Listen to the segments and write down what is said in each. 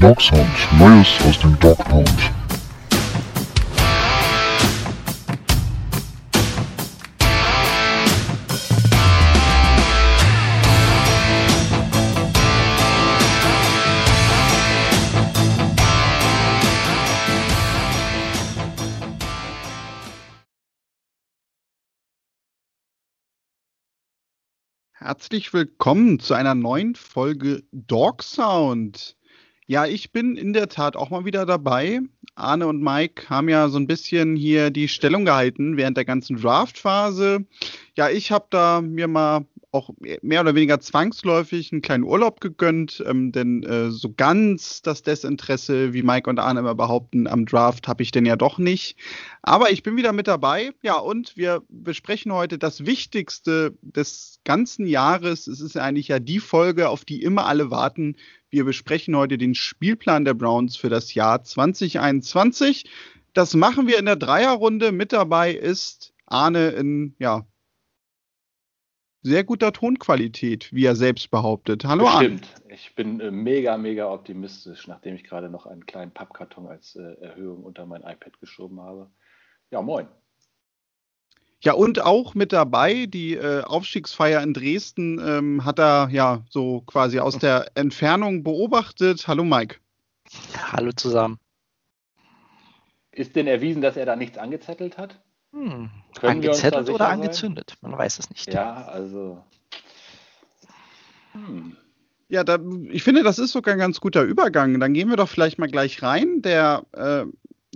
Dog Neues aus dem Dog. Herzlich willkommen zu einer neuen Folge Dog Sound. Ja, ich bin in der Tat auch mal wieder dabei. Arne und Mike haben ja so ein bisschen hier die Stellung gehalten während der ganzen Draft-Phase. Ja, ich habe da mir mal auch mehr oder weniger zwangsläufig einen kleinen Urlaub gegönnt, ähm, denn äh, so ganz das Desinteresse, wie Mike und Arne immer behaupten, am Draft habe ich denn ja doch nicht. Aber ich bin wieder mit dabei. Ja, und wir besprechen heute das Wichtigste des ganzen Jahres. Es ist eigentlich ja die Folge, auf die immer alle warten. Wir besprechen heute den Spielplan der Browns für das Jahr 2021. Das machen wir in der Dreierrunde. Mit dabei ist Arne in ja, sehr guter Tonqualität, wie er selbst behauptet. Hallo Stimmt. Ich bin äh, mega, mega optimistisch, nachdem ich gerade noch einen kleinen Pappkarton als äh, Erhöhung unter mein iPad geschoben habe. Ja, moin. Ja, und auch mit dabei, die äh, Aufstiegsfeier in Dresden ähm, hat er ja so quasi aus der Entfernung beobachtet. Hallo Mike. Hallo zusammen. Ist denn erwiesen, dass er da nichts angezettelt hat? Hm. Angezettelt oder angezündet? Man weiß es nicht. Ja, also. Hm. Ja, da, ich finde, das ist sogar ein ganz guter Übergang. Dann gehen wir doch vielleicht mal gleich rein. Der äh,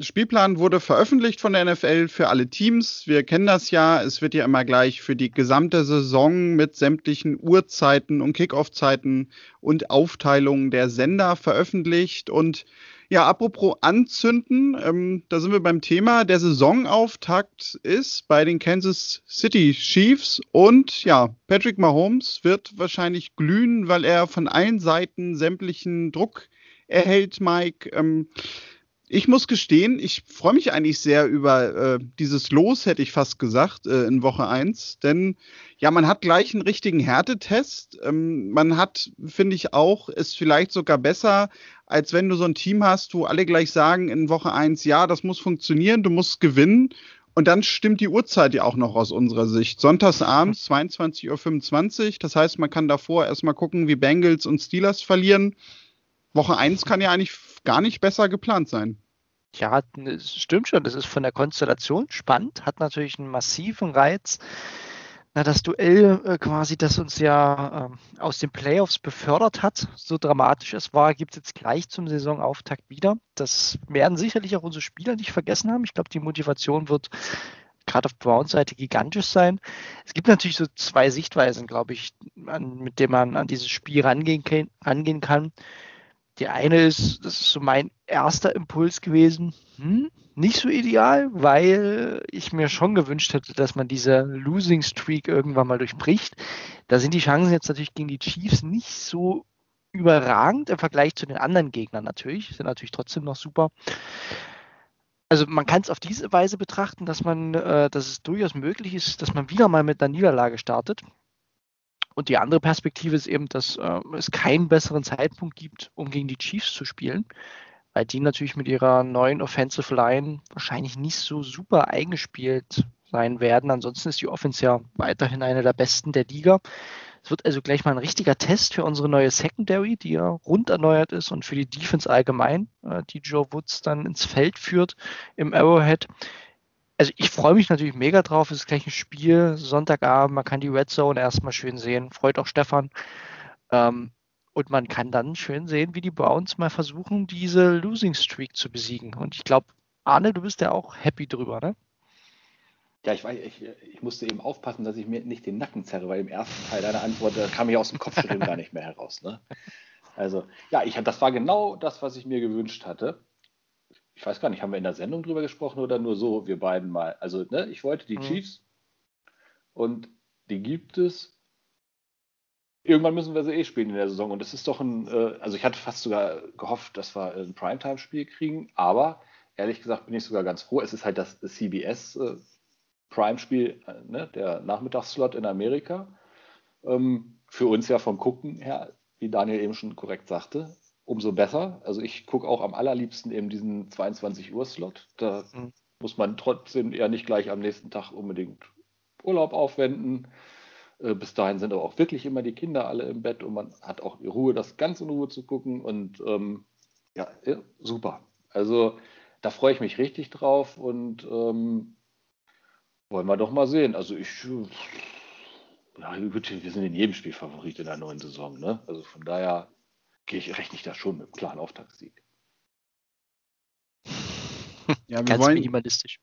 Spielplan wurde veröffentlicht von der NFL für alle Teams. Wir kennen das ja. Es wird ja immer gleich für die gesamte Saison mit sämtlichen Uhrzeiten und Kickoff-Zeiten und Aufteilungen der Sender veröffentlicht. Und ja, apropos anzünden, ähm, da sind wir beim Thema. Der Saisonauftakt ist bei den Kansas City Chiefs und ja, Patrick Mahomes wird wahrscheinlich glühen, weil er von allen Seiten sämtlichen Druck erhält, Mike. Ähm, ich muss gestehen, ich freue mich eigentlich sehr über äh, dieses Los, hätte ich fast gesagt, äh, in Woche 1. Denn ja, man hat gleich einen richtigen Härtetest. Ähm, man hat, finde ich auch, ist vielleicht sogar besser, als wenn du so ein Team hast, wo alle gleich sagen in Woche 1, ja, das muss funktionieren, du musst gewinnen. Und dann stimmt die Uhrzeit ja auch noch aus unserer Sicht. Sonntagsabends, 22.25 Uhr. Das heißt, man kann davor erstmal gucken, wie Bengals und Steelers verlieren. Woche 1 kann ja eigentlich gar nicht besser geplant sein. Ja, stimmt schon. Das ist von der Konstellation spannend, hat natürlich einen massiven Reiz. Na, das Duell äh, quasi, das uns ja äh, aus den Playoffs befördert hat, so dramatisch es war, gibt es jetzt gleich zum Saisonauftakt wieder. Das werden sicherlich auch unsere Spieler nicht vergessen haben. Ich glaube, die Motivation wird gerade auf Browns Seite gigantisch sein. Es gibt natürlich so zwei Sichtweisen, glaube ich, an, mit denen man an dieses Spiel rangehen, rangehen kann. Die eine ist, das ist so mein erster Impuls gewesen, hm, nicht so ideal, weil ich mir schon gewünscht hätte, dass man diese Losing Streak irgendwann mal durchbricht. Da sind die Chancen jetzt natürlich gegen die Chiefs nicht so überragend im Vergleich zu den anderen Gegnern natürlich, sind natürlich trotzdem noch super. Also man kann es auf diese Weise betrachten, dass man, äh, dass es durchaus möglich ist, dass man wieder mal mit einer Niederlage startet. Und die andere Perspektive ist eben, dass äh, es keinen besseren Zeitpunkt gibt, um gegen die Chiefs zu spielen, weil die natürlich mit ihrer neuen Offensive Line wahrscheinlich nicht so super eingespielt sein werden. Ansonsten ist die Offense ja weiterhin eine der besten der Liga. Es wird also gleich mal ein richtiger Test für unsere neue Secondary, die ja rund erneuert ist und für die Defense allgemein, äh, die Joe Woods dann ins Feld führt im Arrowhead also ich freue mich natürlich mega drauf. Es ist gleich ein Spiel, Sonntagabend, man kann die Red Zone erstmal schön sehen. Freut auch Stefan. Ähm, und man kann dann schön sehen, wie die Browns mal versuchen, diese Losing Streak zu besiegen. Und ich glaube, Arne, du bist ja auch happy drüber, ne? Ja, ich, weiß, ich, ich, musste eben aufpassen, dass ich mir nicht den Nacken zerre, weil im ersten Teil deiner Antwort kam ich aus dem Kopfschütteln gar nicht mehr heraus. Ne? Also, ja, ich, das war genau das, was ich mir gewünscht hatte ich weiß gar nicht, haben wir in der Sendung drüber gesprochen oder nur so, wir beiden mal? Also, ne, ich wollte die mhm. Chiefs und die gibt es. Irgendwann müssen wir sie eh spielen in der Saison. Und das ist doch ein, äh, also ich hatte fast sogar gehofft, dass wir ein Primetime-Spiel kriegen, aber ehrlich gesagt bin ich sogar ganz froh. Es ist halt das CBS äh, Prime-Spiel, äh, ne, der Nachmittagsslot in Amerika. Ähm, für uns ja vom Gucken her, wie Daniel eben schon korrekt sagte, umso besser. Also ich gucke auch am allerliebsten eben diesen 22 Uhr Slot. Da mhm. muss man trotzdem ja nicht gleich am nächsten Tag unbedingt Urlaub aufwenden. Äh, bis dahin sind aber auch wirklich immer die Kinder alle im Bett und man hat auch die Ruhe, das ganz in Ruhe zu gucken. Und ähm, ja, ja, super. Also da freue ich mich richtig drauf und ähm, wollen wir doch mal sehen. Also ich, ja, wir sind in jedem Spiel Favorit in der neuen Saison. Ne? Also von daher gehe ich, rechne ich da schon mit einem klaren Auftaktsieg. Ja, wir Ganz wollen, minimalistisch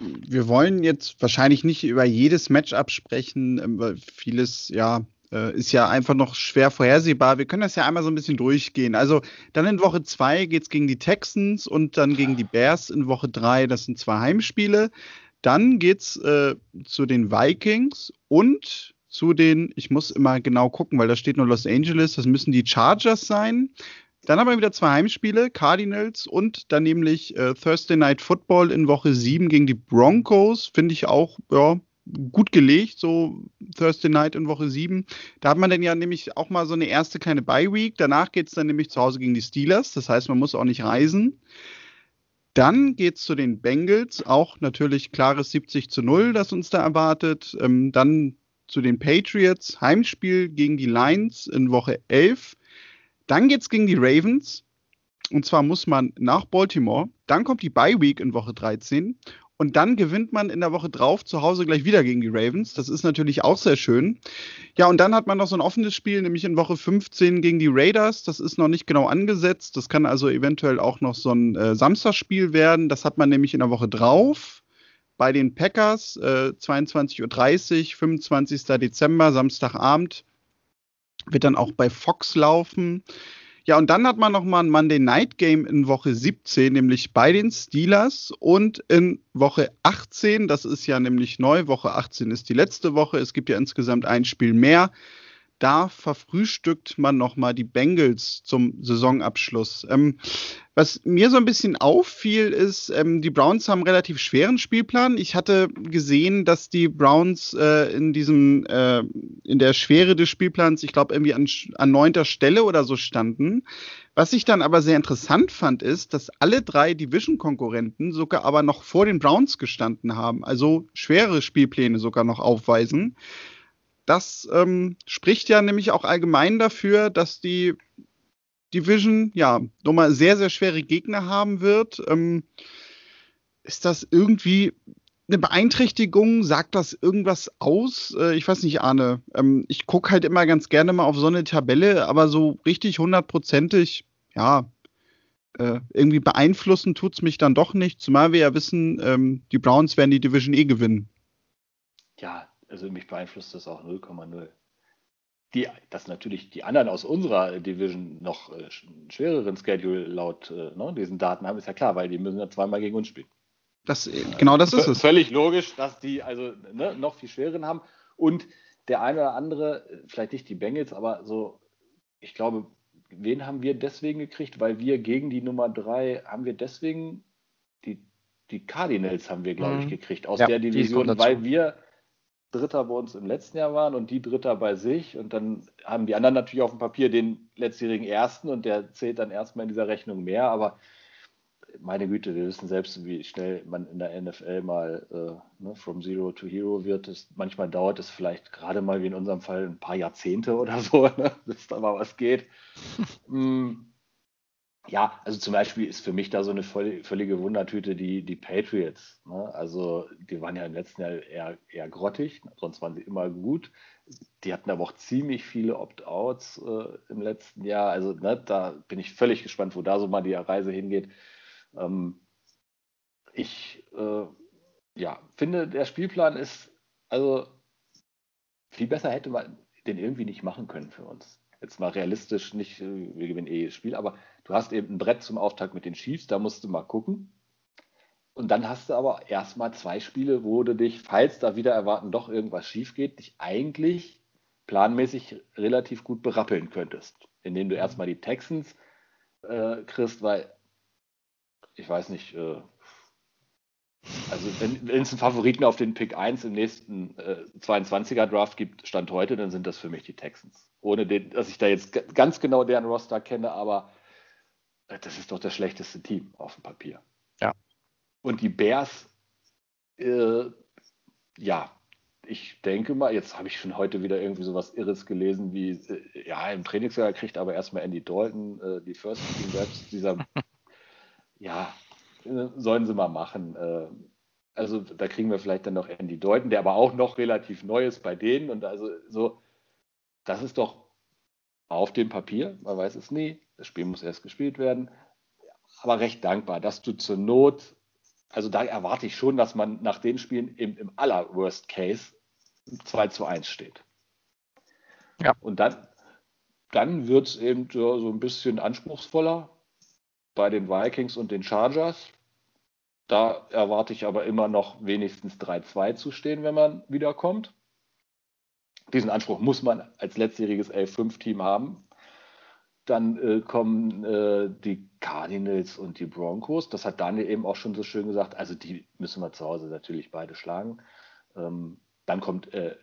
wir wollen jetzt wahrscheinlich nicht über jedes Matchup sprechen, ähm, weil vieles, ja, äh, ist ja einfach noch schwer vorhersehbar. Wir können das ja einmal so ein bisschen durchgehen. Also dann in Woche 2 geht es gegen die Texans und dann gegen die Bears in Woche 3. Das sind zwei Heimspiele. Dann geht es äh, zu den Vikings und zu den, ich muss immer genau gucken, weil da steht nur Los Angeles, das müssen die Chargers sein. Dann haben wir wieder zwei Heimspiele, Cardinals und dann nämlich äh, Thursday Night Football in Woche 7 gegen die Broncos. Finde ich auch ja, gut gelegt, so Thursday Night in Woche 7. Da hat man dann ja nämlich auch mal so eine erste kleine Bye-Week. Danach geht es dann nämlich zu Hause gegen die Steelers. Das heißt, man muss auch nicht reisen. Dann geht es zu den Bengals, auch natürlich klares 70 zu 0, das uns da erwartet. Ähm, dann zu den Patriots, Heimspiel gegen die Lions in Woche 11. Dann geht es gegen die Ravens. Und zwar muss man nach Baltimore. Dann kommt die Bye Week in Woche 13. Und dann gewinnt man in der Woche drauf zu Hause gleich wieder gegen die Ravens. Das ist natürlich auch sehr schön. Ja, und dann hat man noch so ein offenes Spiel, nämlich in Woche 15 gegen die Raiders. Das ist noch nicht genau angesetzt. Das kann also eventuell auch noch so ein äh, Samstagsspiel werden. Das hat man nämlich in der Woche drauf bei den Packers. Äh, 22.30 Uhr, 25. Dezember, Samstagabend wird dann auch bei Fox laufen. Ja, und dann hat man nochmal ein Monday Night Game in Woche 17, nämlich bei den Steelers und in Woche 18, das ist ja nämlich neu, Woche 18 ist die letzte Woche, es gibt ja insgesamt ein Spiel mehr da verfrühstückt man nochmal die Bengals zum Saisonabschluss. Ähm, was mir so ein bisschen auffiel, ist, ähm, die Browns haben einen relativ schweren Spielplan. Ich hatte gesehen, dass die Browns äh, in diesem, äh, in der Schwere des Spielplans, ich glaube, irgendwie an, an neunter Stelle oder so standen. Was ich dann aber sehr interessant fand, ist, dass alle drei Division-Konkurrenten sogar aber noch vor den Browns gestanden haben, also schwere Spielpläne sogar noch aufweisen. Das ähm, spricht ja nämlich auch allgemein dafür, dass die Division ja nochmal sehr, sehr schwere Gegner haben wird. Ähm, ist das irgendwie eine Beeinträchtigung? Sagt das irgendwas aus? Äh, ich weiß nicht, Arne. Ähm, ich gucke halt immer ganz gerne mal auf so eine Tabelle, aber so richtig hundertprozentig, ja, äh, irgendwie beeinflussen tut es mich dann doch nicht, zumal wir ja wissen, ähm, die Browns werden die Division eh gewinnen. Ja, also mich beeinflusst das auch 0,0. Die, dass natürlich die anderen aus unserer Division noch äh, einen schwereren Schedule laut äh, ne, diesen Daten haben, ist ja klar, weil die müssen ja zweimal gegen uns spielen. Das, äh, genau das ist es. Völlig logisch, dass die also ne, noch viel schwereren haben. Und der eine oder andere, vielleicht nicht die Bengals, aber so, ich glaube, wen haben wir deswegen gekriegt? Weil wir gegen die Nummer 3 haben wir deswegen die, die Cardinals haben wir, glaube ich, mhm. gekriegt aus ja, der Division, weil wir Dritter bei uns im letzten Jahr waren und die Dritter bei sich. Und dann haben die anderen natürlich auf dem Papier den letztjährigen Ersten und der zählt dann erstmal in dieser Rechnung mehr. Aber meine Güte, wir wissen selbst, wie schnell man in der NFL mal äh, ne, from Zero to Hero wird. Es, manchmal dauert es vielleicht gerade mal wie in unserem Fall ein paar Jahrzehnte oder so, ne, bis da mal was geht. mm ja, also zum Beispiel ist für mich da so eine völlige Wundertüte die, die Patriots. Ne? Also die waren ja im letzten Jahr eher, eher grottig, sonst waren sie immer gut. Die hatten aber auch ziemlich viele Opt-outs äh, im letzten Jahr. Also ne, da bin ich völlig gespannt, wo da so mal die Reise hingeht. Ähm, ich äh, ja, finde, der Spielplan ist, also viel besser hätte man den irgendwie nicht machen können für uns. Jetzt mal realistisch, nicht, äh, wir gewinnen eh das Spiel, aber Du hast eben ein Brett zum Auftakt mit den Chiefs, da musst du mal gucken. Und dann hast du aber erstmal zwei Spiele, wo du dich, falls da wieder erwarten doch irgendwas schief geht, dich eigentlich planmäßig relativ gut berappeln könntest. Indem du mhm. erstmal die Texans äh, kriegst, weil ich weiß nicht, äh, also wenn, es einen Favoriten auf den Pick 1 im nächsten äh, 22er Draft gibt, Stand heute, dann sind das für mich die Texans. Ohne den, dass ich da jetzt ganz genau deren Roster kenne, aber das ist doch das schlechteste Team auf dem Papier. Ja. Und die Bears, äh, ja, ich denke mal, jetzt habe ich schon heute wieder irgendwie sowas Irres gelesen, wie, äh, ja, im Trainingsjahr kriegt aber erstmal Andy Dalton äh, die First Team selbst, dieser, ja, äh, sollen sie mal machen. Äh, also da kriegen wir vielleicht dann noch Andy Dalton, der aber auch noch relativ neu ist bei denen und also so, das ist doch auf dem Papier, man weiß es nie, das Spiel muss erst gespielt werden, aber recht dankbar, dass du zur Not, also da erwarte ich schon, dass man nach den Spielen im, im aller Worst Case 2 zu 1 steht. Ja. Und dann, dann wird es eben so ein bisschen anspruchsvoller bei den Vikings und den Chargers. Da erwarte ich aber immer noch wenigstens 3-2 zu stehen, wenn man wiederkommt. Diesen Anspruch muss man als letztjähriges L5-Team haben. Dann äh, kommen äh, die Cardinals und die Broncos. Das hat Daniel eben auch schon so schön gesagt. Also die müssen wir zu Hause natürlich beide schlagen. Ähm, dann kommt äh,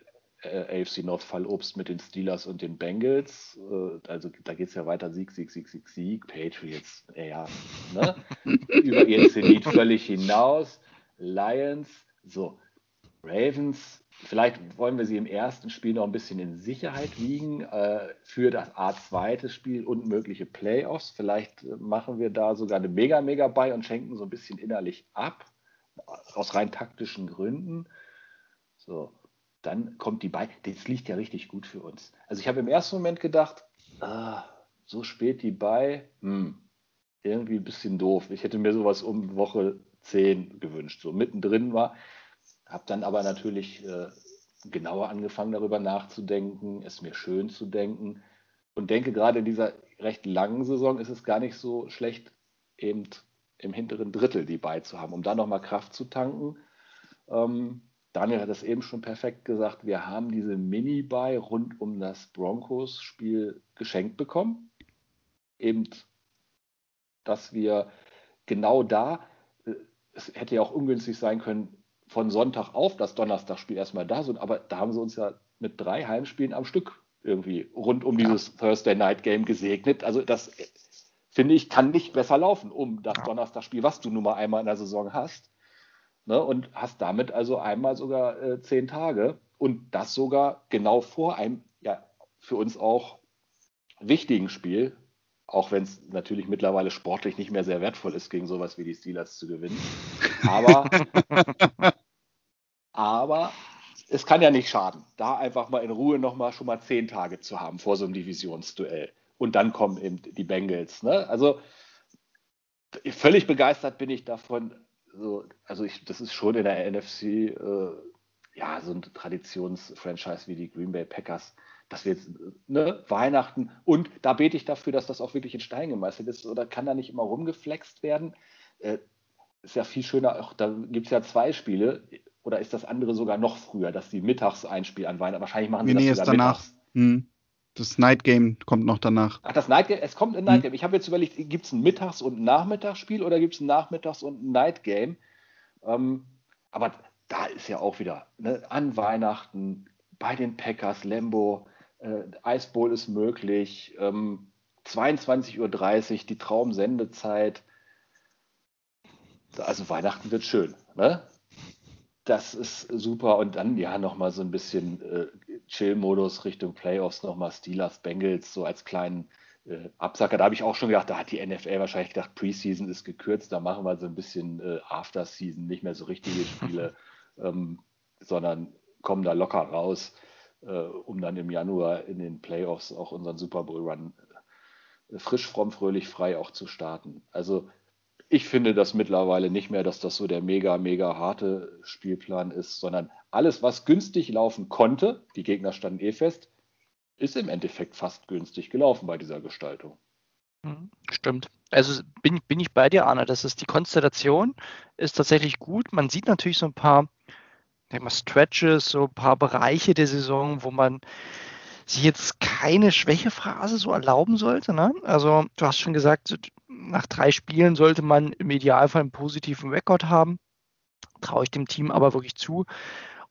äh AFC North Fallobst mit den Steelers und den Bengals. Äh, also da geht es ja weiter. Sieg, Sieg, Sieg, Sieg, Sieg. Patriots, ja, ne? über ihren Zenit völlig hinaus. Lions, so. Ravens, Vielleicht wollen wir sie im ersten Spiel noch ein bisschen in Sicherheit wiegen äh, für das A2. Spiel und mögliche Playoffs. Vielleicht äh, machen wir da sogar eine Mega, Mega bei und schenken so ein bisschen innerlich ab, aus rein taktischen Gründen. So, dann kommt die bei. Das liegt ja richtig gut für uns. Also ich habe im ersten Moment gedacht, ah, so spät die bei, hm, irgendwie ein bisschen doof. Ich hätte mir sowas um Woche 10 gewünscht, so mittendrin war. Habe dann aber natürlich äh, genauer angefangen, darüber nachzudenken, es mir schön zu denken und denke, gerade in dieser recht langen Saison ist es gar nicht so schlecht, eben im hinteren Drittel die beizuhaben, um da nochmal Kraft zu tanken. Ähm, Daniel hat es eben schon perfekt gesagt, wir haben diese Mini-Buy rund um das Broncos-Spiel geschenkt bekommen. Eben, dass wir genau da, äh, es hätte ja auch ungünstig sein können, von Sonntag auf das Donnerstagspiel erstmal da sind, aber da haben sie uns ja mit drei Heimspielen am Stück irgendwie rund um ja. dieses Thursday Night Game gesegnet. Also das finde ich kann nicht besser laufen um das ja. Donnerstagspiel, was du nun mal einmal in der Saison hast. Ne, und hast damit also einmal sogar äh, zehn Tage und das sogar genau vor einem, ja, für uns auch wichtigen Spiel, auch wenn es natürlich mittlerweile sportlich nicht mehr sehr wertvoll ist, gegen sowas wie die Steelers zu gewinnen. Aber Aber es kann ja nicht schaden, da einfach mal in Ruhe nochmal schon mal zehn Tage zu haben vor so einem Divisionsduell. Und dann kommen eben die Bengals. Ne? Also völlig begeistert bin ich davon. So, also ich, das ist schon in der NFC äh, ja so ein Traditionsfranchise wie die Green Bay Packers, dass wir jetzt ne, Weihnachten und da bete ich dafür, dass das auch wirklich in Stein gemeißelt ist oder kann da nicht immer rumgeflext werden. Äh, ist ja viel schöner, auch da gibt es ja zwei Spiele oder ist das andere sogar noch früher, dass die mittags ein Spiel an Weihnachten? Wahrscheinlich machen sie nee, das nee, sogar danach. Hm. Das Night Game kommt noch danach. Ach, das Night Game, es kommt ein Night hm. Game. Ich habe jetzt überlegt, gibt es ein Mittags- und Nachmittagsspiel oder gibt es ein Nachmittags- und ein Night Game? Ähm, aber da ist ja auch wieder ne, an Weihnachten bei den Packers, Lambo, äh, Ice Bowl ist möglich, ähm, 22.30 Uhr die Traumsendezeit. Also Weihnachten wird schön. Ne? Das ist super. Und dann ja nochmal so ein bisschen äh, Chill-Modus Richtung Playoffs, nochmal Steelers, Bengals, so als kleinen äh, Absacker. Da habe ich auch schon gedacht, da hat die NFL wahrscheinlich gedacht, Preseason ist gekürzt, da machen wir so ein bisschen äh, After-Season, nicht mehr so richtige Spiele, ähm, sondern kommen da locker raus, äh, um dann im Januar in den Playoffs auch unseren Super Bowl-Run äh, frisch, fromm, fröhlich, frei auch zu starten. Also ich finde das mittlerweile nicht mehr, dass das so der mega, mega harte Spielplan ist, sondern alles, was günstig laufen konnte, die Gegner standen eh fest, ist im Endeffekt fast günstig gelaufen bei dieser Gestaltung. Mhm, stimmt. Also bin, bin ich bei dir, Arne. Das ist die Konstellation, ist tatsächlich gut. Man sieht natürlich so ein paar mal, Stretches, so ein paar Bereiche der Saison, wo man sich jetzt keine Schwächephrase so erlauben sollte. Ne? Also du hast schon gesagt, nach drei Spielen sollte man im Idealfall einen positiven Rekord haben. Traue ich dem Team aber wirklich zu.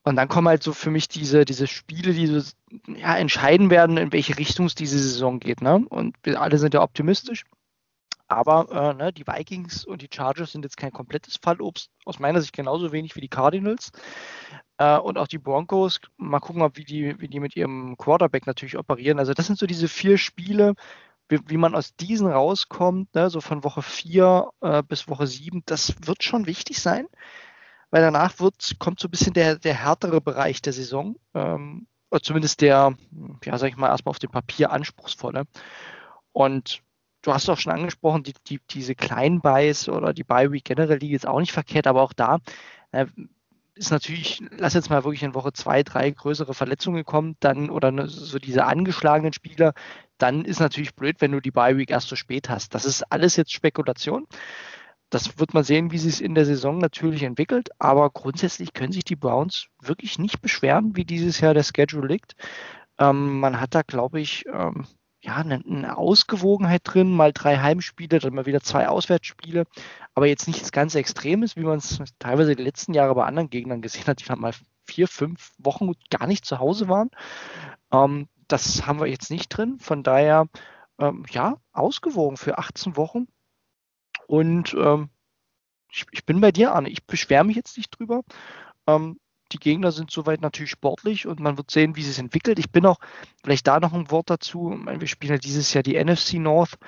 Und dann kommen halt so für mich diese, diese Spiele, die so, ja, entscheiden werden, in welche Richtung es diese Saison geht. Ne? Und wir alle sind ja optimistisch. Aber äh, ne, die Vikings und die Chargers sind jetzt kein komplettes Fallobst, aus meiner Sicht genauso wenig wie die Cardinals. Äh, und auch die Broncos, mal gucken, wie die, wie die mit ihrem Quarterback natürlich operieren. Also das sind so diese vier Spiele, wie, wie man aus diesen rauskommt, ne, so von Woche 4 äh, bis Woche 7, das wird schon wichtig sein, weil danach wird, kommt so ein bisschen der, der härtere Bereich der Saison. Ähm, oder zumindest der, ja, sag ich mal, erstmal auf dem Papier anspruchsvolle. Und du hast auch schon angesprochen, die, die, diese kleinen Buys oder die Buy Week generell liegt jetzt auch nicht verkehrt, aber auch da äh, ist natürlich, lass jetzt mal wirklich in Woche zwei, drei größere Verletzungen kommen, dann oder ne, so diese angeschlagenen Spieler, dann ist natürlich blöd, wenn du die Bye Week erst so spät hast. Das ist alles jetzt Spekulation. Das wird man sehen, wie sich es in der Saison natürlich entwickelt. Aber grundsätzlich können sich die Browns wirklich nicht beschweren, wie dieses Jahr der Schedule liegt. Ähm, man hat da, glaube ich, ähm, ja, eine, Ausgewogenheit drin, mal drei Heimspiele, dann mal wieder zwei Auswärtsspiele, aber jetzt nichts ganz Extremes, wie man es teilweise die letzten Jahre bei anderen Gegnern gesehen hat, die dann mal vier, fünf Wochen gar nicht zu Hause waren. Ähm, das haben wir jetzt nicht drin, von daher, ähm, ja, ausgewogen für 18 Wochen. Und ähm, ich, ich, bin bei dir, Arne, ich beschwere mich jetzt nicht drüber. Ähm, die Gegner sind soweit natürlich sportlich und man wird sehen, wie sie es entwickelt. Ich bin auch, vielleicht da noch ein Wort dazu, wir spielen ja dieses Jahr die NFC North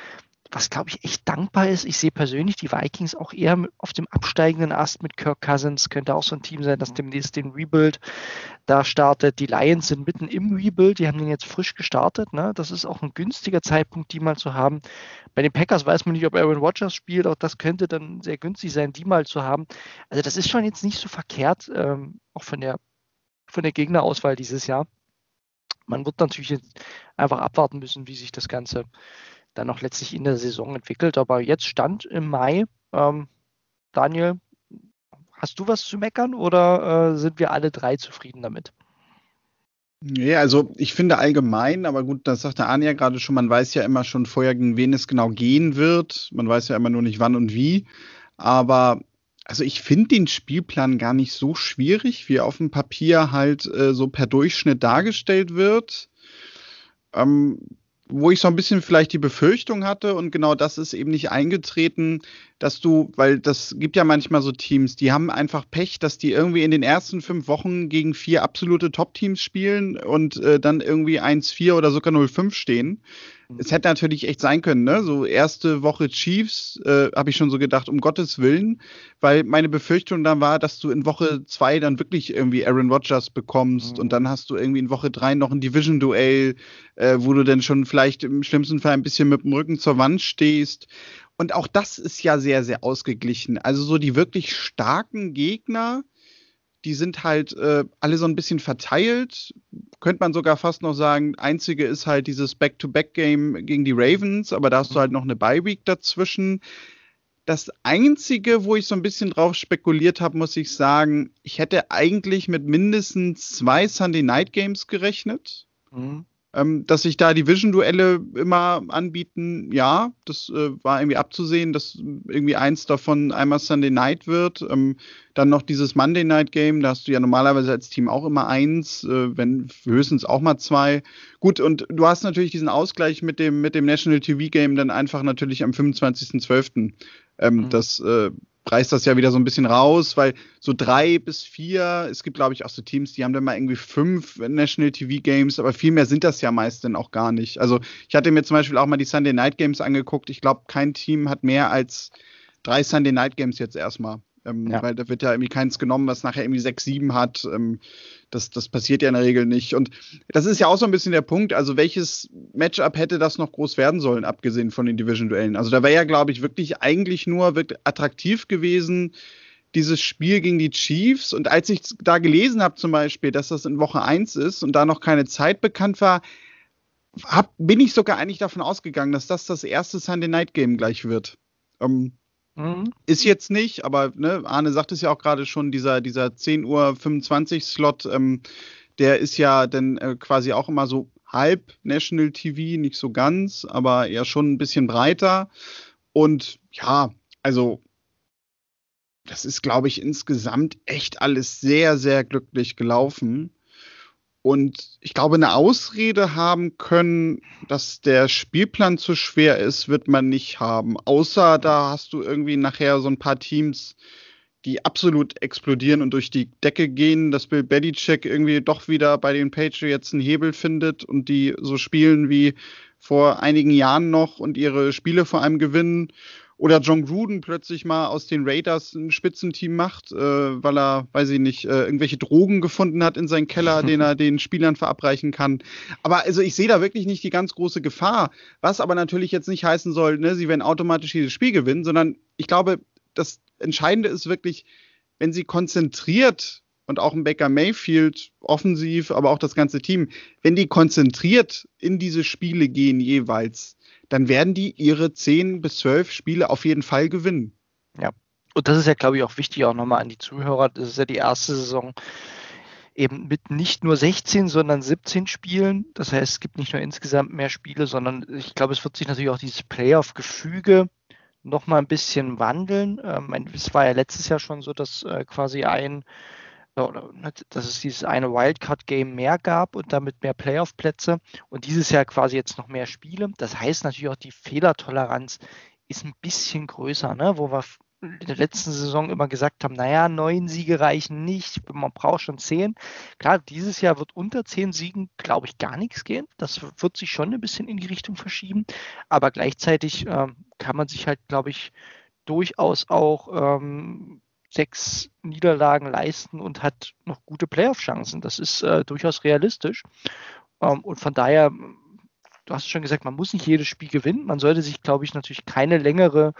was glaube ich echt dankbar ist. Ich sehe persönlich die Vikings auch eher auf dem absteigenden Ast mit Kirk Cousins. Könnte auch so ein Team sein, das demnächst den Rebuild da startet. Die Lions sind mitten im Rebuild. Die haben den jetzt frisch gestartet. Ne? Das ist auch ein günstiger Zeitpunkt, die mal zu haben. Bei den Packers weiß man nicht, ob Aaron Rodgers spielt. Auch das könnte dann sehr günstig sein, die mal zu haben. Also das ist schon jetzt nicht so verkehrt, ähm, auch von der, von der Gegnerauswahl dieses Jahr. Man wird natürlich einfach abwarten müssen, wie sich das Ganze dann noch letztlich in der Saison entwickelt. Aber jetzt stand im Mai. Ähm, Daniel, hast du was zu meckern oder äh, sind wir alle drei zufrieden damit? Nee, also ich finde allgemein, aber gut, das sagt der Anja gerade schon, man weiß ja immer schon vorher, gegen wen es genau gehen wird. Man weiß ja immer nur nicht wann und wie. Aber also ich finde den Spielplan gar nicht so schwierig, wie auf dem Papier halt äh, so per Durchschnitt dargestellt wird. Ähm, wo ich so ein bisschen vielleicht die Befürchtung hatte und genau das ist eben nicht eingetreten, dass du, weil das gibt ja manchmal so Teams, die haben einfach Pech, dass die irgendwie in den ersten fünf Wochen gegen vier absolute Top-Teams spielen und äh, dann irgendwie 1-4 oder sogar 0-5 stehen. Es hätte natürlich echt sein können, ne? So erste Woche Chiefs, äh, habe ich schon so gedacht, um Gottes Willen, weil meine Befürchtung dann war, dass du in Woche zwei dann wirklich irgendwie Aaron Rodgers bekommst mhm. und dann hast du irgendwie in Woche drei noch ein Division-Duell, äh, wo du dann schon vielleicht im schlimmsten Fall ein bisschen mit dem Rücken zur Wand stehst. Und auch das ist ja sehr, sehr ausgeglichen. Also so die wirklich starken Gegner, die sind halt äh, alle so ein bisschen verteilt. Könnte man sogar fast noch sagen, einzige ist halt dieses Back-to-Back-Game gegen die Ravens, aber da hast du halt noch eine Bye-Week dazwischen. Das einzige, wo ich so ein bisschen drauf spekuliert habe, muss ich sagen, ich hätte eigentlich mit mindestens zwei Sunday Night Games gerechnet. Mhm. Ähm, dass sich da die Vision-Duelle immer anbieten, ja, das äh, war irgendwie abzusehen, dass irgendwie eins davon einmal Sunday Night wird. Ähm, dann noch dieses Monday Night Game, da hast du ja normalerweise als Team auch immer eins, äh, wenn höchstens auch mal zwei. Gut, und du hast natürlich diesen Ausgleich mit dem, mit dem National TV Game dann einfach natürlich am 25.12. Ähm, mhm. Das äh, reißt das ja wieder so ein bisschen raus, weil so drei bis vier, es gibt glaube ich auch so Teams, die haben dann mal irgendwie fünf National TV Games, aber viel mehr sind das ja meist dann auch gar nicht. Also ich hatte mir zum Beispiel auch mal die Sunday Night Games angeguckt. Ich glaube, kein Team hat mehr als drei Sunday Night Games jetzt erstmal. Ähm, ja. Weil da wird ja irgendwie keins genommen, was nachher irgendwie sechs, sieben hat. Ähm, das, das passiert ja in der Regel nicht. Und das ist ja auch so ein bisschen der Punkt. Also, welches Matchup hätte das noch groß werden sollen, abgesehen von den Division-Duellen? Also, da wäre ja, glaube ich, wirklich eigentlich nur wirklich attraktiv gewesen, dieses Spiel gegen die Chiefs. Und als ich da gelesen habe, zum Beispiel, dass das in Woche 1 ist und da noch keine Zeit bekannt war, hab, bin ich sogar eigentlich davon ausgegangen, dass das das erste Sunday Night Game gleich wird. Ähm, Mhm. Ist jetzt nicht, aber ne, Arne sagt es ja auch gerade schon, dieser, dieser 10 Uhr 25 Slot, ähm, der ist ja dann äh, quasi auch immer so halb National TV, nicht so ganz, aber eher schon ein bisschen breiter. Und ja, also das ist, glaube ich, insgesamt echt alles sehr, sehr glücklich gelaufen. Und ich glaube, eine Ausrede haben können, dass der Spielplan zu schwer ist, wird man nicht haben. Außer da hast du irgendwie nachher so ein paar Teams, die absolut explodieren und durch die Decke gehen, dass Bill Belichick irgendwie doch wieder bei den Patriots einen Hebel findet und die so spielen wie vor einigen Jahren noch und ihre Spiele vor allem gewinnen oder John Gruden plötzlich mal aus den Raiders ein Spitzenteam macht, äh, weil er, weiß ich nicht, äh, irgendwelche Drogen gefunden hat in seinem Keller, den er den Spielern verabreichen kann. Aber also ich sehe da wirklich nicht die ganz große Gefahr, was aber natürlich jetzt nicht heißen soll, ne, sie werden automatisch dieses Spiel gewinnen, sondern ich glaube, das Entscheidende ist wirklich, wenn sie konzentriert und auch ein Baker Mayfield offensiv, aber auch das ganze Team, wenn die konzentriert in diese Spiele gehen jeweils, dann werden die ihre 10 bis 12 Spiele auf jeden Fall gewinnen. Ja, und das ist ja, glaube ich, auch wichtig, auch nochmal an die Zuhörer. Das ist ja die erste Saison eben mit nicht nur 16, sondern 17 Spielen. Das heißt, es gibt nicht nur insgesamt mehr Spiele, sondern ich glaube, es wird sich natürlich auch dieses Playoff-Gefüge nochmal ein bisschen wandeln. Ähm, es war ja letztes Jahr schon so, dass äh, quasi ein dass es dieses eine Wildcard-Game mehr gab und damit mehr Playoff-Plätze und dieses Jahr quasi jetzt noch mehr Spiele. Das heißt natürlich auch, die Fehlertoleranz ist ein bisschen größer, ne? wo wir in der letzten Saison immer gesagt haben, naja, neun Siege reichen nicht, man braucht schon zehn. Klar, dieses Jahr wird unter zehn Siegen, glaube ich, gar nichts gehen. Das wird sich schon ein bisschen in die Richtung verschieben. Aber gleichzeitig ähm, kann man sich halt, glaube ich, durchaus auch ähm, sechs Niederlagen leisten und hat noch gute Playoff-Chancen. Das ist äh, durchaus realistisch. Ähm, und von daher, du hast schon gesagt, man muss nicht jedes Spiel gewinnen. Man sollte sich, glaube ich, natürlich keine längere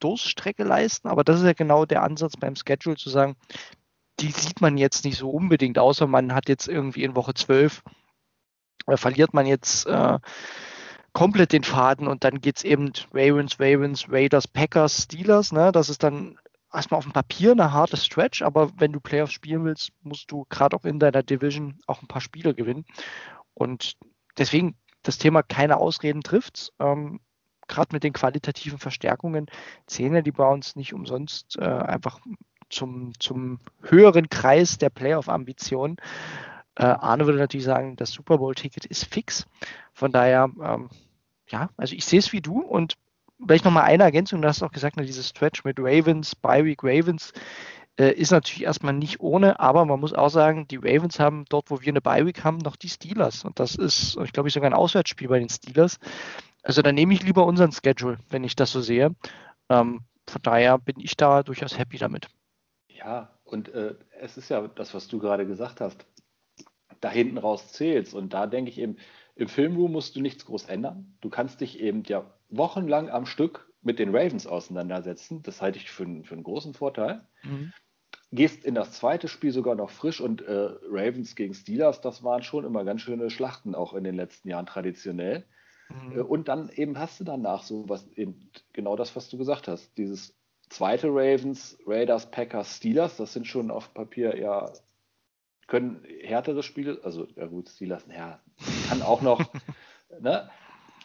Durststrecke leisten. Aber das ist ja genau der Ansatz beim Schedule zu sagen, die sieht man jetzt nicht so unbedingt, außer man hat jetzt irgendwie in Woche 12, äh, verliert man jetzt äh, komplett den Faden und dann geht es eben Ravens, Ravens, Raiders, Packers, Steelers. Ne? Das ist dann erstmal auf dem Papier eine harte Stretch, aber wenn du Playoffs spielen willst, musst du gerade auch in deiner Division auch ein paar Spiele gewinnen. Und deswegen das Thema keine Ausreden trifft. Ähm, gerade mit den qualitativen Verstärkungen zählen ja die Browns nicht umsonst äh, einfach zum, zum höheren Kreis der Playoff-Ambitionen. Äh, Arne würde natürlich sagen, das Super Bowl-Ticket ist fix. Von daher, ähm, ja, also ich sehe es wie du und vielleicht nochmal eine Ergänzung, du hast auch gesagt, ne, dieses Stretch mit Ravens, Bi-Week Ravens äh, ist natürlich erstmal nicht ohne, aber man muss auch sagen, die Ravens haben dort, wo wir eine Bi-Week haben, noch die Steelers und das ist, ich glaube, ich sogar ein Auswärtsspiel bei den Steelers. Also da nehme ich lieber unseren Schedule, wenn ich das so sehe. Ähm, von daher bin ich da durchaus happy damit. Ja, und äh, es ist ja das, was du gerade gesagt hast. Da hinten raus zählst. Und da denke ich eben, im Filmroom musst du nichts groß ändern. Du kannst dich eben ja wochenlang am Stück mit den Ravens auseinandersetzen. Das halte ich für, für einen großen Vorteil. Mhm. Gehst in das zweite Spiel sogar noch frisch und äh, Ravens gegen Steelers, das waren schon immer ganz schöne Schlachten, auch in den letzten Jahren traditionell. Mhm. Äh, und dann eben hast du danach so was, eben genau das, was du gesagt hast. Dieses zweite Ravens, Raiders, Packers, Steelers, das sind schon auf Papier ja, können härtere Spiele, also ja gut, Steelers, ja, kann auch noch, ne?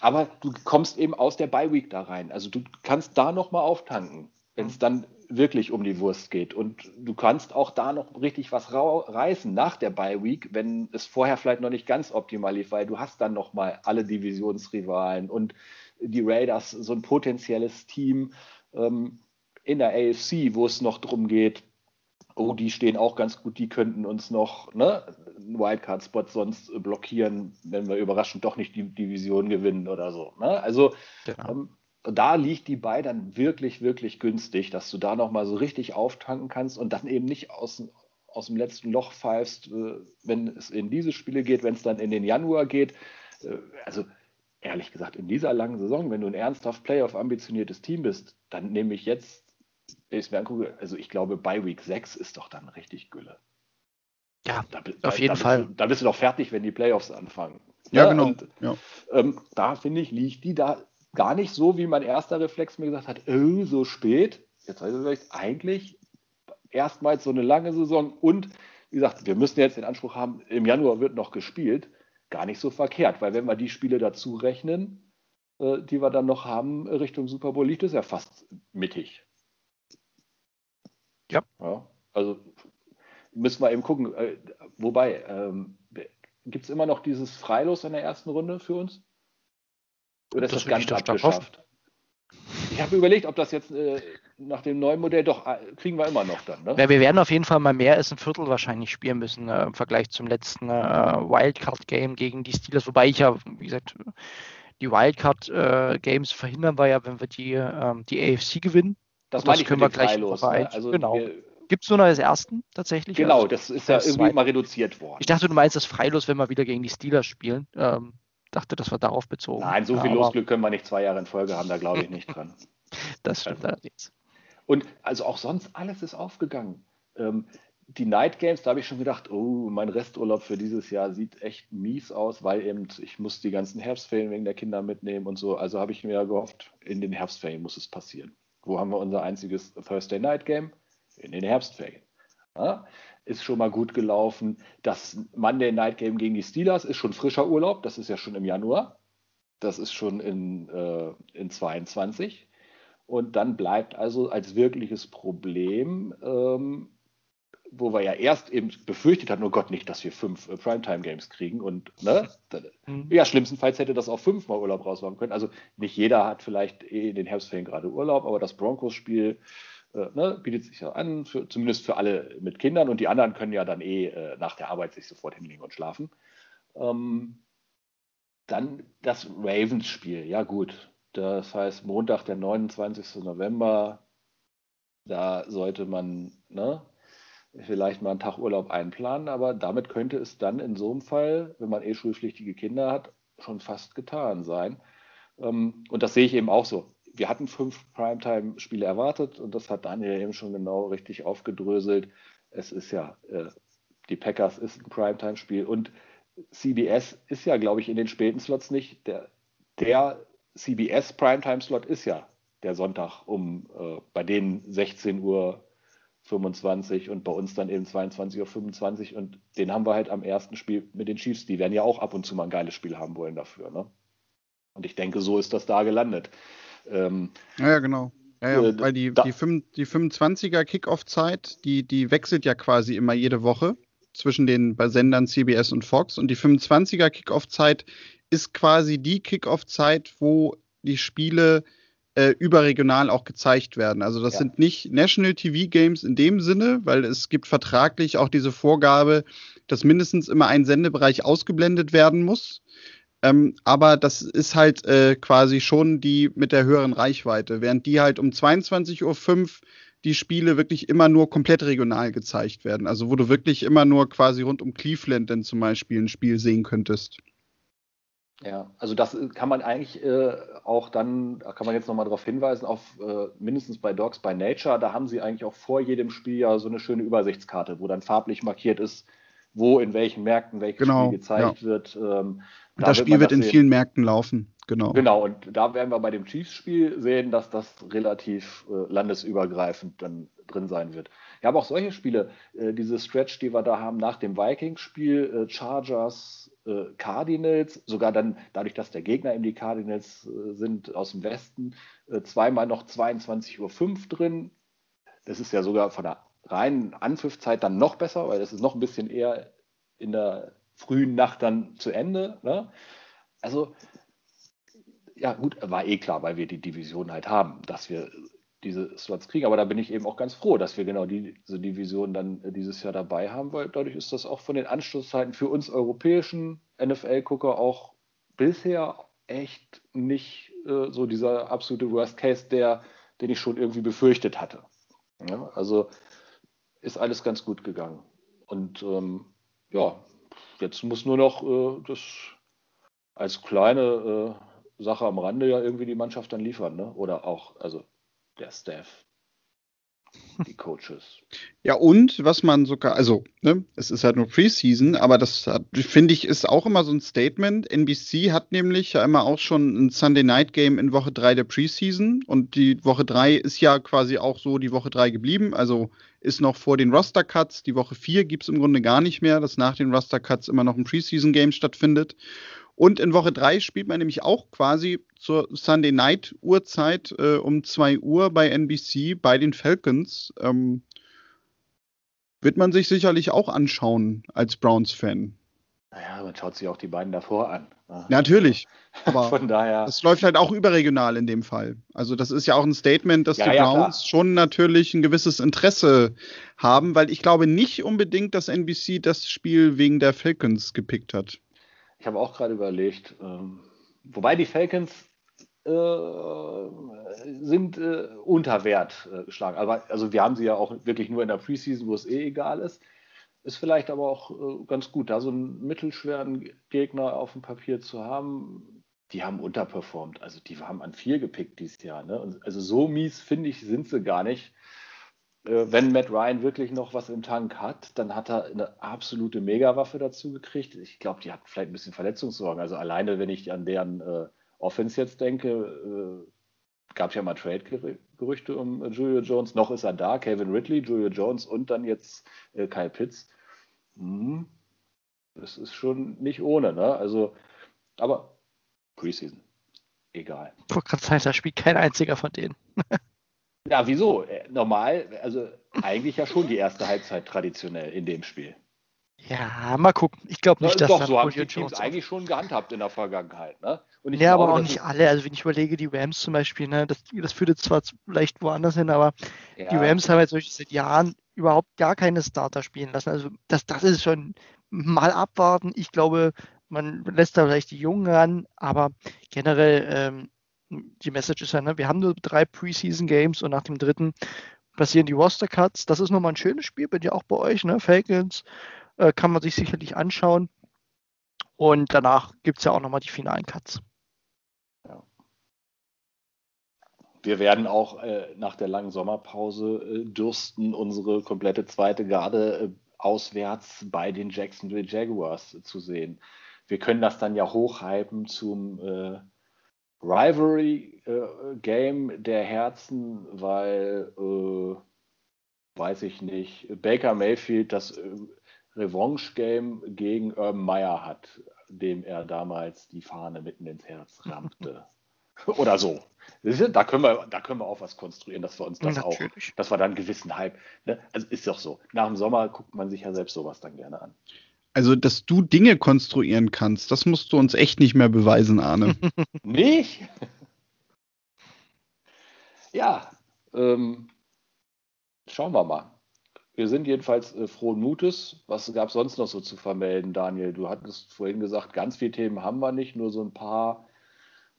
Aber du kommst eben aus der Bye-Week da rein. Also du kannst da nochmal auftanken, wenn es mhm. dann wirklich um die Wurst geht. Und du kannst auch da noch richtig was reißen nach der Bye-Week, wenn es vorher vielleicht noch nicht ganz optimal lief, weil du hast dann nochmal alle Divisionsrivalen und die Raiders, so ein potenzielles Team ähm, in der AFC, wo es noch darum geht, oh, die stehen auch ganz gut, die könnten uns noch ne, einen Wildcard-Spot sonst blockieren, wenn wir überraschend doch nicht die Division gewinnen oder so. Ne? Also genau. ähm, da liegt die bei dann wirklich, wirklich günstig, dass du da nochmal so richtig auftanken kannst und dann eben nicht aus, aus dem letzten Loch pfeifst, äh, wenn es in diese Spiele geht, wenn es dann in den Januar geht. Äh, also ehrlich gesagt, in dieser langen Saison, wenn du ein ernsthaft Playoff-ambitioniertes Team bist, dann nehme ich jetzt mir angucke, also ich glaube, bei Week 6 ist doch dann richtig Gülle. Ja, da, auf da, jeden da Fall. Du, da bist du doch fertig, wenn die Playoffs anfangen. Ja, ja genau. Und, ja. Ähm, da finde ich, liegt die da gar nicht so, wie mein erster Reflex mir gesagt hat, oh, so spät. Jetzt weiß ich vielleicht eigentlich erstmals so eine lange Saison und wie gesagt, wir müssen jetzt den Anspruch haben, im Januar wird noch gespielt. Gar nicht so verkehrt, weil wenn wir die Spiele dazu rechnen, äh, die wir dann noch haben Richtung Super Bowl, liegt es ja fast mittig. Ja. ja. Also müssen wir eben gucken. Äh, wobei, ähm, gibt es immer noch dieses Freilos in der ersten Runde für uns? Oder ist das, Das ganz abgeschafft? Ich habe überlegt, ob das jetzt äh, nach dem neuen Modell doch äh, kriegen wir immer noch dann. Ne? Ja, wir werden auf jeden Fall mal mehr als ein Viertel wahrscheinlich spielen müssen äh, im Vergleich zum letzten äh, Wildcard-Game gegen die Steelers. Wobei ich ja, wie gesagt, die Wildcard-Games verhindern wir ja, wenn wir die, ähm, die AFC gewinnen. Das das können wir gleich Freilos. vorbei. Ne? Also Genau. Gibt es nur noch als ersten tatsächlich? genau, Also, das ist ja irgendwie zweite. mal reduziert worden. ich dachte, du meinst das Freilos, wenn wir wieder gegen die Steelers spielen. Ähm, dachte, das war darauf bezogen. Nein, so Ja, viel aber Losglück können wir nicht zwei Jahre in Folge haben, da glaube ich nicht dran. Das stimmt allerdings. Und also auch sonst alles ist aufgegangen. Ähm, die Night Games, da habe ich schon gedacht, oh, mein Resturlaub für dieses Jahr sieht echt mies aus, weil eben ich muss die ganzen Herbstferien wegen der Kinder mitnehmen und so. Also habe ich mir gehofft, in den Herbstferien muss es passieren. Wo haben wir unser einziges Thursday Night Game? In den Herbstferien. Ja, ist schon mal gut gelaufen. Das Monday Night Game gegen die Steelers ist schon frischer Urlaub. Das ist ja schon im Januar. Das ist schon in, äh, in 22. Und dann bleibt also als wirkliches Problem, ähm, wo wir ja erst eben befürchtet hatten, oh Gott, nicht, dass wir fünf äh, Primetime-Games kriegen. Und ne, Mhm. ja, schlimmstenfalls hätte das auch fünfmal Urlaub rausmachen können. Also nicht jeder hat vielleicht eh in den Herbstferien gerade Urlaub, aber das Broncos-Spiel äh, ne, bietet sich ja an, für, zumindest für alle mit Kindern. Und die anderen können ja dann eh äh, nach der Arbeit sich sofort hinlegen und schlafen. Ähm, dann das Ravens-Spiel. Ja, gut. Das heißt, Montag, der 29. November, da sollte man ne, vielleicht mal einen Tag Urlaub einplanen, aber damit könnte es dann in so einem Fall, wenn man eh schulpflichtige Kinder hat, schon fast getan sein. Ähm, und das sehe ich eben auch so. Wir hatten fünf Primetime-Spiele erwartet und das hat Daniel eben schon genau richtig aufgedröselt. Es ist ja, äh, die Packers ist ein Primetime-Spiel und CBS ist ja, glaube ich, in den späten Slots nicht. Der, der CBS Primetime-Slot ist ja der Sonntag um äh, bei denen 16 Uhr 25 und bei uns dann eben 22 Uhr 25 und den haben wir halt am ersten Spiel mit den Chiefs. Die werden ja auch ab und zu mal ein geiles Spiel haben wollen dafür. Ne? Und ich denke, so ist das da gelandet. Ähm, Ja, ja, genau. Ja, ja, Äh, weil die, da- die, fünf- die 25er Kickoff-Zeit, die, die wechselt ja quasi immer jede Woche zwischen den bei Sendern CBS und Fox. Und die 25er Kickoff-Zeit ist quasi die Kickoff-Zeit, wo die Spiele äh, überregional auch gezeigt werden. Also das Ja. sind nicht National TV Games in dem Sinne, weil es gibt vertraglich auch diese Vorgabe, dass mindestens immer ein Sendebereich ausgeblendet werden muss. Ähm, aber das ist halt äh, quasi schon die mit der höheren Reichweite, während die halt um 22.05 Uhr die Spiele wirklich immer nur komplett regional gezeigt werden. Also wo du wirklich immer nur quasi rund um Cleveland dann zum Beispiel ein Spiel sehen könntest. Ja, also das äh, kann man eigentlich äh, auch dann, da kann man jetzt nochmal darauf hinweisen, auf äh, mindestens bei Dogs by Nature, da haben sie eigentlich auch vor jedem Spiel ja so eine schöne Übersichtskarte, wo dann farblich markiert ist, wo in welchen Märkten welches Genau, Spiel gezeigt wird. Ähm, Und da das Spiel man wird in sehen. vielen Märkten laufen. Genau. Genau, und da werden wir bei dem Chiefs-Spiel sehen, dass das relativ äh, landesübergreifend dann drin sein wird. Ja, aber auch solche Spiele, äh, diese Stretch, die wir da haben nach dem Vikings-Spiel, äh, Chargers, äh, Cardinals, sogar dann dadurch, dass der Gegner eben die Cardinals äh, sind aus dem Westen, äh, zweimal noch 22.05 Uhr drin. Das ist ja sogar von der reinen Anpfiffzeit dann noch besser, weil das ist noch ein bisschen eher in der frühen Nacht dann zu Ende. Ne? Also ja, gut, war eh klar, weil wir die Division halt haben, dass wir diese Slots kriegen. Aber da bin ich eben auch ganz froh, dass wir genau die, diese Division dann äh, dieses Jahr dabei haben, weil dadurch ist das auch von den Anschlusszeiten für uns europäischen NFL-Gucker auch bisher echt nicht äh, so dieser absolute Worst Case, der, den ich schon irgendwie befürchtet hatte. Ja, also ist alles ganz gut gegangen. Und ähm, ja, jetzt muss nur noch äh, das als kleine äh, Sache am Rande ja irgendwie die Mannschaft dann liefern, ne? Oder auch, also der Staff, die Coaches. Ja, und was man sogar, also, ne, es ist halt nur Preseason, aber das finde ich ist auch immer so ein Statement. NBC hat nämlich ja immer auch schon ein Sunday Night Game in Woche 3 der Preseason und die Woche 3 ist ja quasi auch so die Woche 3 geblieben, also ist noch vor den Roster Cuts. Die Woche 4 gibt es im Grunde gar nicht mehr, dass nach den Roster Cuts immer noch ein Preseason Game stattfindet. Und in Woche 3 spielt man nämlich auch quasi zur Sunday Night Uhrzeit äh, um 2 Uhr bei NBC bei den Falcons. Ähm, wird man sich sicherlich auch anschauen als Browns-Fan. Naja, man schaut sich auch die beiden davor an. Ne? Natürlich. Aber Von daher. Es läuft halt auch überregional in dem Fall. Also, das ist ja auch ein Statement, dass ja, die ja, Browns klar. schon natürlich ein gewisses Interesse haben, weil ich glaube nicht unbedingt, dass NBC das Spiel wegen der Falcons gepickt hat. Ich habe auch gerade überlegt, ähm, wobei die Falcons äh, sind äh, unter Wert äh, geschlagen. Aber also wir haben sie ja auch wirklich nur in der Preseason, wo es eh egal ist. Ist vielleicht aber auch äh, ganz gut, da so einen mittelschweren Gegner auf dem Papier zu haben. Die haben unterperformt. Also die haben an vier gepickt dieses Jahr. Ne? Also so mies, finde ich, sind sie gar nicht. Äh, wenn Matt Ryan wirklich noch was im Tank hat, dann hat er eine absolute Megawaffe dazu gekriegt. Ich glaube, die hatten vielleicht ein bisschen Verletzungssorgen. Also alleine, wenn ich an deren äh, Offense jetzt denke, äh, gab es ja mal Trade-Gerüchte um äh, Julio Jones. Noch ist er da, Kevin Ridley, Julio Jones und dann jetzt äh, Kyle Pitts. Hm, das ist schon nicht ohne, ne? Also, aber Preseason. Egal. Ich wollte gerade da spielt kein einziger von denen. ja, wieso? Äh, normal, also eigentlich ja schon die erste Halbzeit traditionell in dem Spiel. Ja, mal gucken. Ich glaube nicht, dass doch, so haben die Teams eigentlich schon gehabt in der Vergangenheit. Ne? ja, glaube, aber auch nicht alle. Also wenn ich überlege, die Rams zum Beispiel, ne, das, das führt jetzt zwar leicht woanders hin, aber ja. die Rams haben jetzt seit Jahren überhaupt gar keine Starter spielen lassen. Also das, das ist schon mal abwarten. Ich glaube, man lässt da vielleicht die Jungen ran, aber generell ähm, die Message ist ja, ne, wir haben nur drei Preseason Games und nach dem dritten passieren die Roster Cuts. Das ist nochmal ein schönes Spiel, bin ja auch bei euch, ne? Falcons äh, kann man sich sicherlich anschauen. Und danach gibt es ja auch nochmal die finalen Cuts. Ja. Wir werden auch äh, nach der langen Sommerpause äh, dürsten unsere komplette zweite Garde äh, auswärts bei den Jacksonville Jaguars zu sehen. Wir können das dann ja hochhypen zum äh, Rivalry-Game äh, der Herzen, weil, weiß ich nicht, Baker Mayfield das Revanche-Game gegen Urban Meyer hat, dem er damals die Fahne mitten ins Herz rammte. Oder so. Da können, wir, da können wir auch was konstruieren, dass wir uns das Natürlich. auch, dass wir dann einen gewissen Hype, ne? also ist doch so. Nach dem Sommer guckt man sich ja selbst sowas dann gerne an. Also, dass du Dinge konstruieren kannst, das musst du uns echt nicht mehr beweisen, Arne. nicht? ja, ähm, schauen wir mal. Wir sind jedenfalls äh, frohen Mutes. Was gab es sonst noch so zu vermelden, Daniel? Du hattest vorhin gesagt, ganz viele Themen haben wir nicht, nur so ein paar,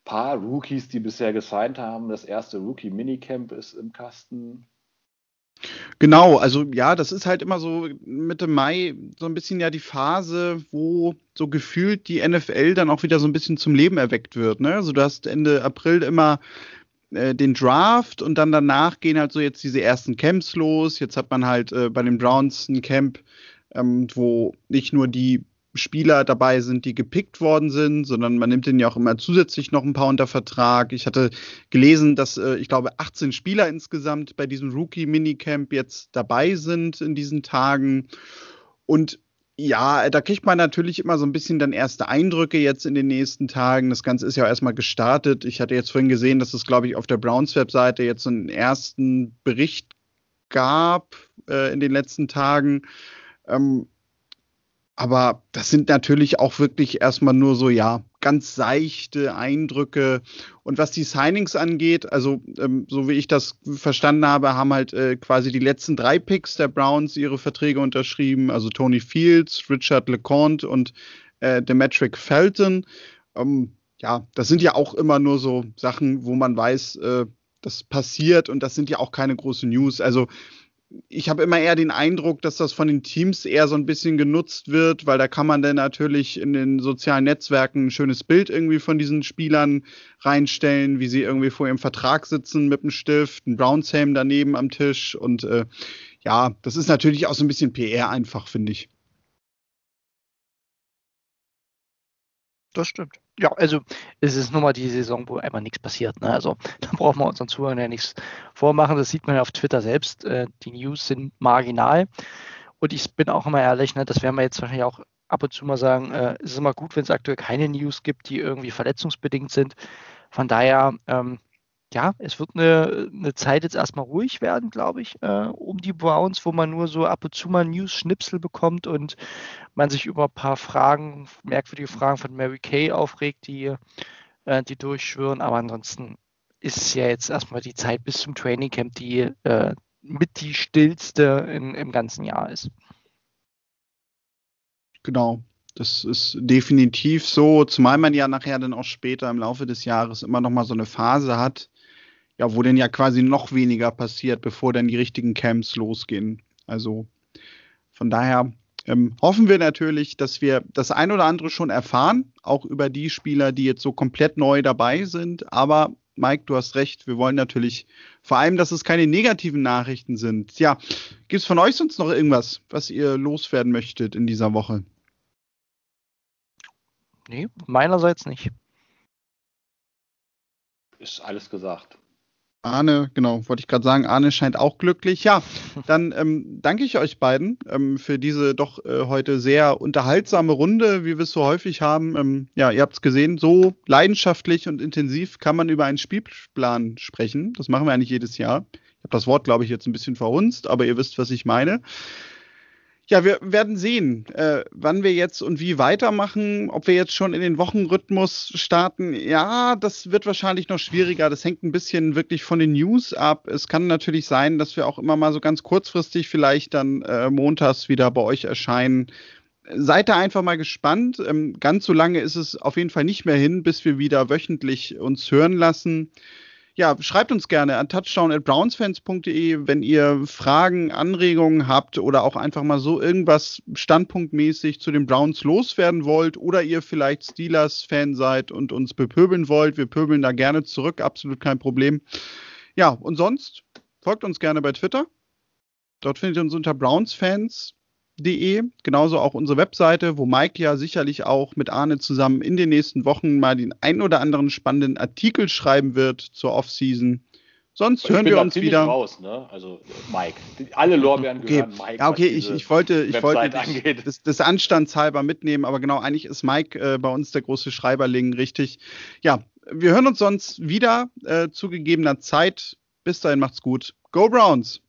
paar Rookies, die bisher gesigned haben. Das erste Rookie-Minicamp ist im Kasten. Genau, also ja, das ist halt immer so Mitte Mai so ein bisschen ja die Phase, wo so gefühlt die NFL dann auch wieder so ein bisschen zum Leben erweckt wird. Ne? Also du hast Ende April immer äh, den Draft und dann danach gehen halt so jetzt diese ersten Camps los. Jetzt hat man halt äh, bei den Browns ein Camp, ähm, wo nicht nur die Spieler dabei sind, die gepickt worden sind, sondern man nimmt denen ja auch immer zusätzlich noch ein paar unter Vertrag. Ich hatte gelesen, dass äh, ich glaube 18 Spieler insgesamt bei diesem Rookie-Minicamp jetzt dabei sind in diesen Tagen. Und ja, da kriegt man natürlich immer so ein bisschen dann erste Eindrücke jetzt in den nächsten Tagen. Das Ganze ist ja erstmal gestartet. Ich hatte jetzt vorhin gesehen, dass es, glaube ich, auf der Browns-Webseite jetzt so einen ersten Bericht gab äh, in den letzten Tagen. Ähm, aber das sind natürlich auch wirklich erstmal nur so, ja, ganz seichte Eindrücke. Und was die Signings angeht, also ähm, so wie ich das verstanden habe, haben halt äh, quasi die letzten drei Picks der Browns ihre Verträge unterschrieben. Also Tony Fields, Richard LeConte und äh, Demetric Felton. Ähm, ja, das sind ja auch immer nur so Sachen, wo man weiß, äh, das passiert und das sind ja auch keine großen News. Also ich habe immer eher den Eindruck, dass das von den Teams eher so ein bisschen genutzt wird, weil da kann man dann natürlich in den sozialen Netzwerken ein schönes Bild irgendwie von diesen Spielern reinstellen, wie sie irgendwie vor ihrem Vertrag sitzen mit einem Stift, ein Brownshelm daneben am Tisch und äh, ja, das ist natürlich auch so ein bisschen PR einfach, finde ich. Das stimmt. Ja, also es ist nun mal die Saison, wo einfach nichts passiert. Ne? Also da brauchen wir unseren Zuhörern ja nichts vormachen. Das sieht man ja auf Twitter selbst. Äh, die News sind marginal. Und ich bin auch immer ehrlich, ne, das werden wir jetzt wahrscheinlich auch ab und zu mal sagen, äh, es ist immer gut, wenn es aktuell keine News gibt, die irgendwie verletzungsbedingt sind. Von daher, ähm, ja, es wird eine, eine Zeit jetzt erstmal ruhig werden, glaube ich, äh, um die Browns, wo man nur so ab und zu mal News-Schnipsel bekommt und man sich über ein paar Fragen, merkwürdige Fragen von Mary Kay aufregt, die, äh, die durchschwören. Aber ansonsten ist ja jetzt erstmal die Zeit bis zum Training Camp, die äh, mit die stillste in, im ganzen Jahr ist. Genau. Das ist definitiv so, zumal man ja nachher dann auch später im Laufe des Jahres immer noch mal so eine Phase hat, ja, wo denn ja quasi noch weniger passiert, bevor dann die richtigen Camps losgehen. Also von daher ähm, hoffen wir natürlich, dass wir das ein oder andere schon erfahren, auch über die Spieler, die jetzt so komplett neu dabei sind. Aber Mike, du hast recht, wir wollen natürlich vor allem, dass es keine negativen Nachrichten sind. Ja, gibt es von euch sonst noch irgendwas, was ihr loswerden möchtet in dieser Woche? Nee, meinerseits nicht. Ist alles gesagt. Arne, genau, wollte ich gerade sagen, Arne scheint auch glücklich. Ja, dann ähm, danke ich euch beiden ähm, für diese doch äh, heute sehr unterhaltsame Runde, wie wir es so häufig haben. Ähm, ja, ihr habt es gesehen, so leidenschaftlich und intensiv kann man über einen Spielplan sprechen. Das machen wir eigentlich jedes Jahr. Ich habe das Wort, glaube ich, jetzt ein bisschen verhunzt, aber ihr wisst, was ich meine. Ja, wir werden sehen, äh, wann wir jetzt und wie weitermachen. Ob wir jetzt schon in den Wochenrhythmus starten, ja, das wird wahrscheinlich noch schwieriger. Das hängt ein bisschen wirklich von den News ab. Es kann natürlich sein, dass wir auch immer mal so ganz kurzfristig vielleicht dann äh, montags wieder bei euch erscheinen. Seid da einfach mal gespannt. Ähm, ganz so lange ist es auf jeden Fall nicht mehr hin, bis wir wieder wöchentlich uns hören lassen ja, schreibt uns gerne an touchdown@brownsfans.de, wenn ihr Fragen, Anregungen habt oder auch einfach mal so irgendwas standpunktmäßig zu den Browns loswerden wollt oder ihr vielleicht Steelers-Fan seid und uns bepöbeln wollt. Wir pöbeln da gerne zurück, absolut kein Problem. Ja, und sonst folgt uns gerne bei Twitter. Dort findet ihr uns unter Browns-Fans De, genauso auch unsere Webseite, wo Mike ja sicherlich auch mit Arne zusammen in den nächsten Wochen mal den ein oder anderen spannenden Artikel schreiben wird zur Offseason. Sonst ich hören wir uns wieder. Raus, ne? Also Mike, alle Lorbeeren okay. gehören Mike. Ja, okay, ich, ich wollte, ich wollte das, das anstandshalber mitnehmen, aber genau, eigentlich ist Mike äh, bei uns der große Schreiberling, richtig. Ja, wir hören uns sonst wieder äh, zu gegebener Zeit. Bis dahin macht's gut. Go Browns!